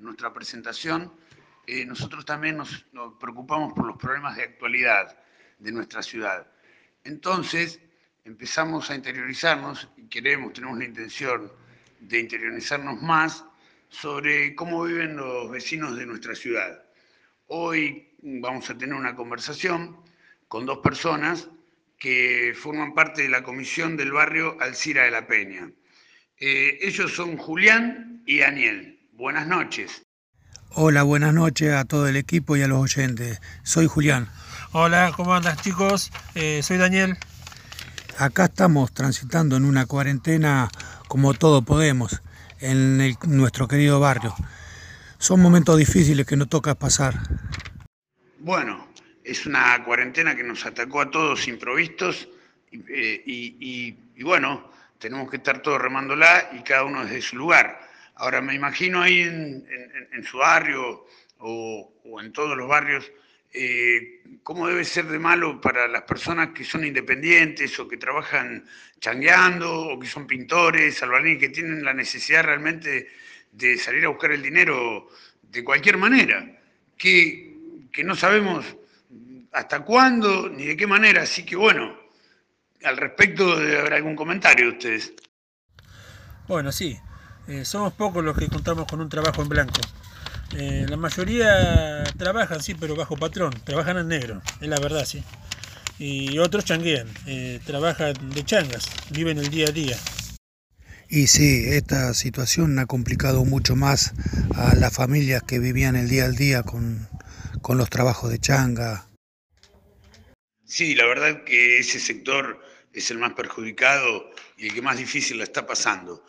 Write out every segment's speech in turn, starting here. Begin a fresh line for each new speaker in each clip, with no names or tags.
nuestra presentación, eh, nosotros también nos, nos preocupamos por los problemas de actualidad de nuestra ciudad. Entonces, empezamos a interiorizarnos y queremos, tenemos la intención de interiorizarnos más sobre cómo viven los vecinos de nuestra ciudad. Hoy vamos a tener una conversación con dos personas que forman parte de la comisión del barrio Alcira de la Peña. Eh, ellos son Julián y Daniel. Buenas noches.
Hola, buenas noches a todo el equipo y a los oyentes. Soy Julián.
Hola, ¿cómo andas chicos? Eh, soy Daniel.
Acá estamos transitando en una cuarentena como todo podemos en el- nuestro querido barrio. Son momentos difíciles que nos toca pasar.
Bueno, es una cuarentena que nos atacó a todos improvistos y, eh, y- y- y bueno, tenemos que estar todos remándola y cada uno desde su lugar. Ahora me imagino ahí en, su barrio o, o en todos los barrios, eh, cómo debe ser de malo para las personas que son independientes o que trabajan changueando o que son pintores, albañiles, que tienen la necesidad realmente de salir a buscar el dinero de cualquier manera, que, que no sabemos hasta cuándo ni de qué manera, así que bueno, al respecto debe haber algún comentario de ustedes.
Bueno, sí, eh, somos pocos los que contamos con un trabajo en blanco. Eh, la mayoría trabajan, sí, pero bajo patrón, trabajan en negro, es la verdad, sí. Y otros changuean, eh, trabajan de changas, viven el día a día.
Y sí, esta situación ha complicado mucho más a las familias que vivían el día al día con, con los trabajos de changa.
Sí, la verdad que ese sector es el más perjudicado y el que más difícil la está pasando.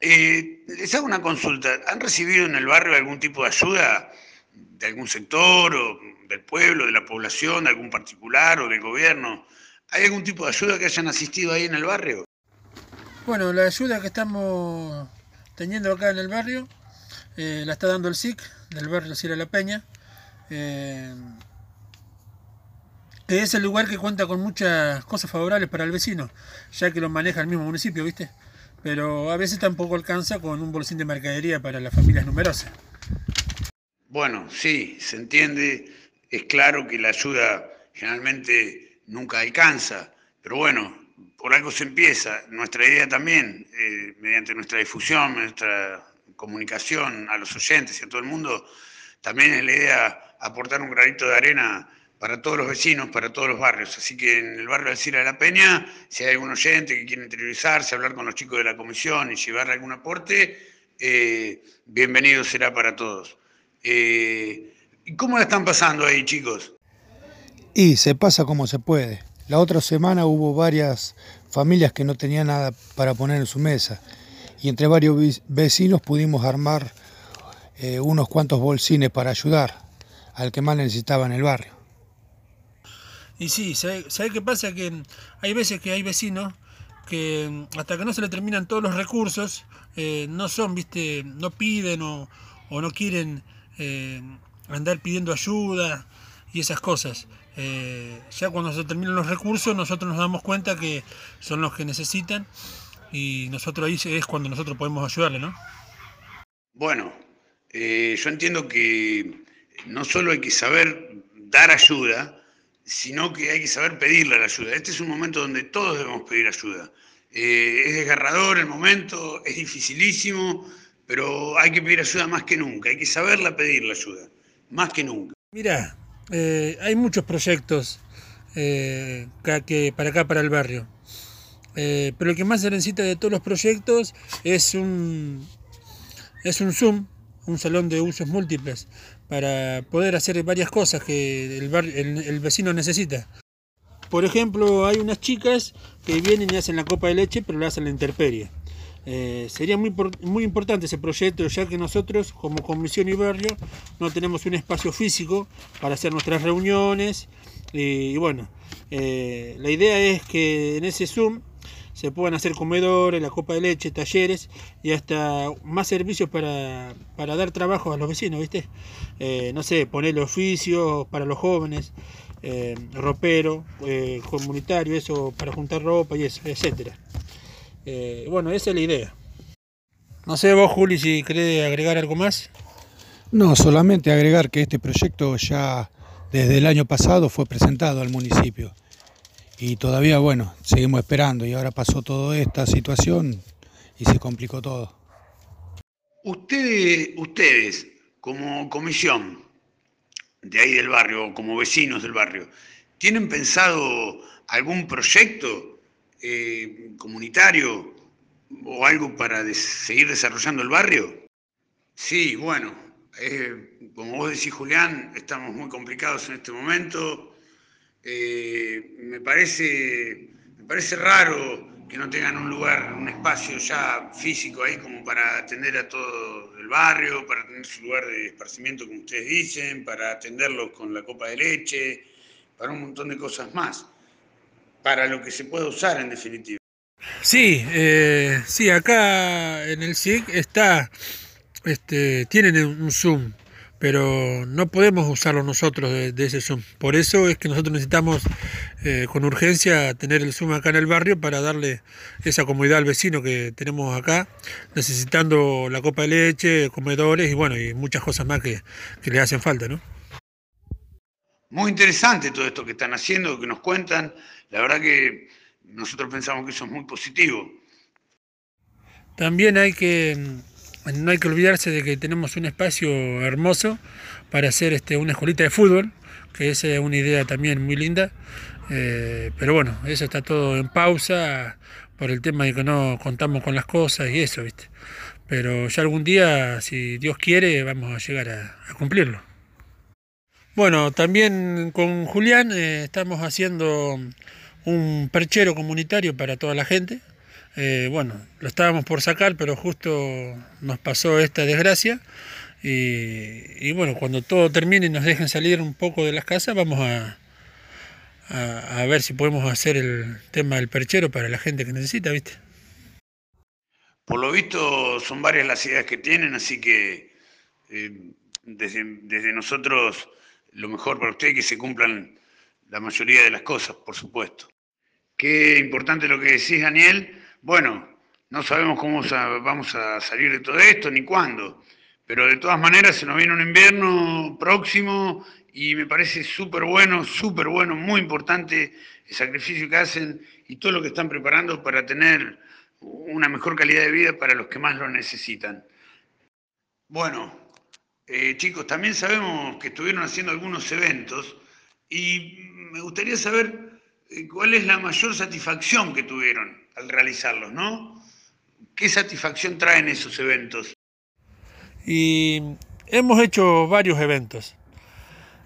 Eh, les hago una consulta. ¿Han recibido en el barrio algún tipo de ayuda de algún sector o del pueblo, de la población, de algún particular o del gobierno? ¿Hay algún tipo de ayuda que hayan asistido ahí en el barrio?
Bueno, la ayuda que estamos teniendo acá en el barrio eh, la está dando el SIC del barrio Sierra La Peña. eh, que es el lugar que cuenta con muchas cosas favorables para el vecino, ya que lo maneja el mismo municipio, ¿viste? Pero a veces tampoco alcanza con un bolsín de mercadería para las familias numerosas.
Bueno, sí, se entiende, es claro que la ayuda generalmente nunca alcanza, pero bueno, por algo se empieza. Nuestra idea también, eh, mediante nuestra difusión, nuestra comunicación a los oyentes y a todo el mundo, también es la idea aportar un granito de arena para todos los vecinos, para todos los barrios. Así que en el barrio de Alcira de la Peña, si hay algún oyente que quiere interiorizarse, hablar con los chicos de la comisión y llevar algún aporte, eh, bienvenido será para todos. Eh, ¿Y cómo la están pasando ahí, chicos?
Y se pasa como se puede. La otra semana hubo varias familias que no tenían nada para poner en su mesa. Y entre varios vecinos pudimos armar eh, unos cuantos bolsines para ayudar al que más necesitaba en el barrio.
Y sí, ¿sabe, sabe qué pasa? Que hay veces que hay vecinos que mm, hasta que no se le terminan todos los recursos, eh, no son, viste, no piden o, no quieren eh, andar pidiendo ayuda y esas cosas. Eh, ya cuando se terminan los recursos, nosotros nos damos cuenta que son los que necesitan y nosotros ahí es cuando nosotros podemos ayudarle, ¿no?
Bueno, yo entiendo que no solo hay que saber dar ayuda, sino que hay que saber pedirle la ayuda. Este es un momento donde todos debemos pedir ayuda. Eh, es desgarrador el momento, es dificilísimo, pero hay que pedir ayuda más que nunca, hay que saberla pedir la ayuda, más que nunca.
Mira, eh, hay muchos proyectos eh, para acá, para el barrio. Pero el que más se necesita de todos los proyectos es un, es un Zoom, un salón de usos múltiples, para poder hacer varias cosas que el, bar- el- vecino necesita. Por ejemplo, hay unas chicas que vienen y hacen la copa de leche, pero la hacen en la intemperie. Eh, sería muy, muy importante ese proyecto, ya que nosotros, como Comisión y Barrio, no tenemos un espacio físico para hacer nuestras reuniones. Y, y bueno, eh, la idea es que en ese Zoom se puedan hacer comedores, la copa de leche, talleres y hasta más servicios para, para dar trabajo a los vecinos, ¿viste? Eh, no sé, ponerle oficios para los jóvenes, eh, ropero, eh, comunitario, eso para juntar ropa y eso, etcétera. Bueno, esa es la idea. No sé vos, Juli, si querés agregar algo más.
No, solamente agregar que este proyecto ya desde el año pasado fue presentado al municipio y todavía, bueno, seguimos esperando y ahora pasó toda esta situación y se complicó todo.
Ustedes, ustedes como comisión de ahí del barrio, como vecinos del barrio, ¿tienen pensado algún proyecto eh, comunitario o algo para seguir desarrollando el barrio? Sí, bueno, eh, como vos decís, Julián, estamos muy complicados en este momento. Eh, me, parece, me parece raro que no tengan un lugar, un espacio ya físico ahí como para atender a todo el barrio, para tener su lugar de esparcimiento, como ustedes dicen, para atenderlos con la copa de leche, para un montón de cosas más, para lo que se puede usar en definitiva.
Sí, eh, sí, acá en el SIC está, este, tienen un Zoom pero no podemos usarlo nosotros de, ese Zoom. Por eso es que nosotros necesitamos eh, con urgencia tener el Zoom acá en el barrio para darle esa comodidad al vecino que tenemos acá, necesitando la copa de leche, comedores y bueno, y muchas cosas más que, que le hacen falta, ¿no?
Muy interesante todo esto que están haciendo, que nos cuentan. La verdad que nosotros pensamos que eso es muy positivo.
También hay que no hay que olvidarse de que tenemos un espacio hermoso para hacer este, una escuelita de fútbol, que es eh, una idea también muy linda. Eh, pero bueno, eso está todo en pausa por el tema de que no contamos con las cosas y eso, ¿viste? Pero ya algún día, si Dios quiere, vamos a llegar a, cumplirlo. Bueno, también con Julián eh, estamos haciendo un perchero comunitario para toda la gente. Eh, bueno, lo estábamos por sacar, pero justo nos pasó esta desgracia. Y, bueno, cuando todo termine y nos dejen salir un poco de las casas, vamos a, a, ver si podemos hacer el tema del perchero para la gente que necesita, ¿viste?
Por lo visto son varias las ideas que tienen, así que eh, desde, desde, nosotros lo mejor para ustedes es que se cumplan la mayoría de las cosas, por supuesto. Qué importante lo que decís, Daniel. Bueno, no sabemos cómo vamos a salir de todo esto ni cuándo, pero de todas maneras se nos viene un invierno próximo y me parece súper bueno, súper bueno, muy importante el sacrificio que hacen y todo lo que están preparando para tener una mejor calidad de vida para los que más lo necesitan. Bueno, eh, chicos, también sabemos que estuvieron haciendo algunos eventos y me gustaría saber cuál es la mayor satisfacción que tuvieron al realizarlos, ¿no? ¿Qué satisfacción traen esos eventos?
Y hemos hecho varios eventos.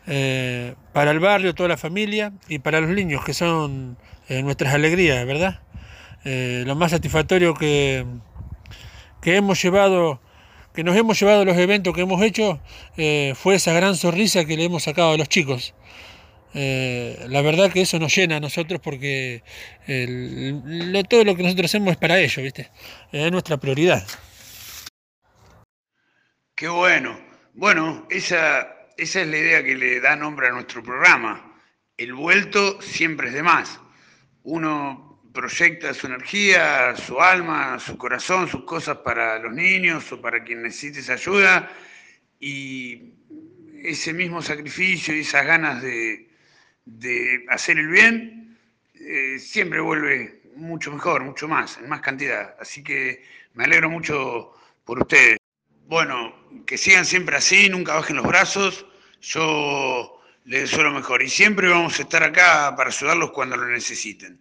Eh, para el barrio, toda la familia y para los niños, que son eh, nuestras alegrías, ¿verdad? Eh, lo más satisfactorio que, que hemos llevado, que nos hemos llevado a los eventos que hemos hecho, fue esa gran sonrisa que le hemos sacado a los chicos. Eh, la verdad que eso nos llena a nosotros porque todo lo que nosotros hacemos es para ellos, ¿viste? Es nuestra prioridad.
Qué bueno. Bueno, esa, esa es la idea que le da nombre a nuestro programa. El vuelto siempre es de más. Uno proyecta su energía, su alma, su corazón, sus cosas para los niños o para quien necesite esa ayuda y ese mismo sacrificio y esas ganas de, de hacer el bien, eh, siempre vuelve mucho mejor, mucho más, en más cantidad. Así que me alegro mucho por ustedes. Bueno, que sigan siempre así, nunca bajen los brazos. Yo les deseo lo mejor y siempre vamos a estar acá para ayudarlos cuando lo necesiten.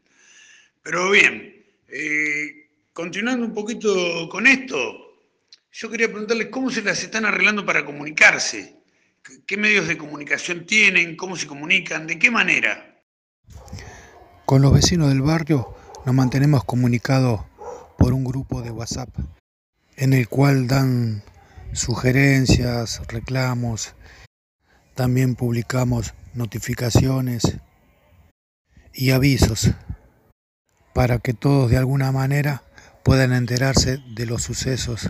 Pero bien, eh, continuando un poquito con esto, yo quería preguntarles cómo se las están arreglando para comunicarse. ¿Qué medios de comunicación tienen? ¿Cómo se comunican? ¿De qué manera?
Con los vecinos del barrio nos mantenemos comunicados por un grupo de WhatsApp en el cual dan sugerencias, reclamos, también publicamos notificaciones y avisos para que todos de alguna manera puedan enterarse de los sucesos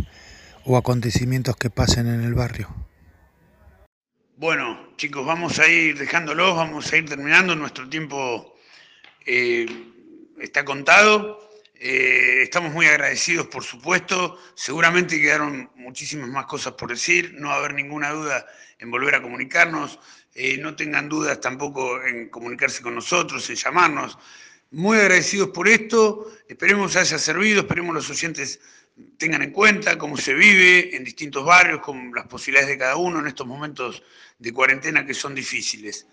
o acontecimientos que pasen en el barrio.
Bueno, chicos, vamos a ir dejándolos, vamos a ir terminando. Nuestro tiempo eh, está contado. Eh, estamos muy agradecidos, por supuesto. Seguramente quedaron muchísimas más cosas por decir. No va a haber ninguna duda en volver a comunicarnos. Eh, no tengan dudas tampoco en comunicarse con nosotros, en llamarnos. Muy agradecidos por esto. Esperemos haya servido, esperemos los oyentes tengan en cuenta cómo se vive en distintos barrios, con las posibilidades de cada uno en estos momentos de cuarentena que son difíciles.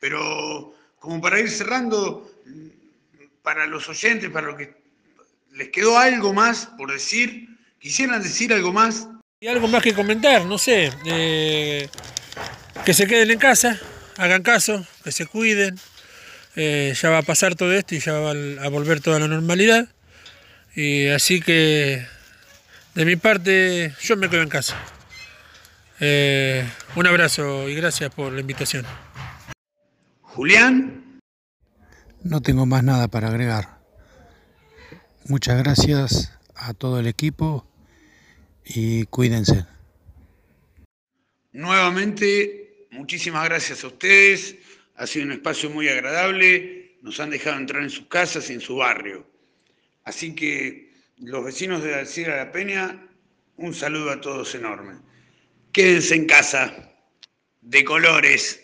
Pero como para ir cerrando, para los oyentes, para lo que les quedó algo más por decir, quisieran decir algo más.
Y algo más que comentar, no sé, eh, que se queden en casa, hagan caso, que se cuiden, eh, ya va a pasar todo esto y ya va a volver toda la normalidad. Y así que de mi parte yo me quedo en casa. Eh, un abrazo y gracias por la invitación.
Julián.
No tengo más nada para agregar. Muchas gracias a todo el equipo y cuídense.
Nuevamente, muchísimas gracias a ustedes. Ha sido un espacio muy agradable. Nos han dejado entrar en sus casas y en su barrio. Así que los vecinos de Alcira La Peña, un saludo a todos enorme. Quédense en casa, de colores.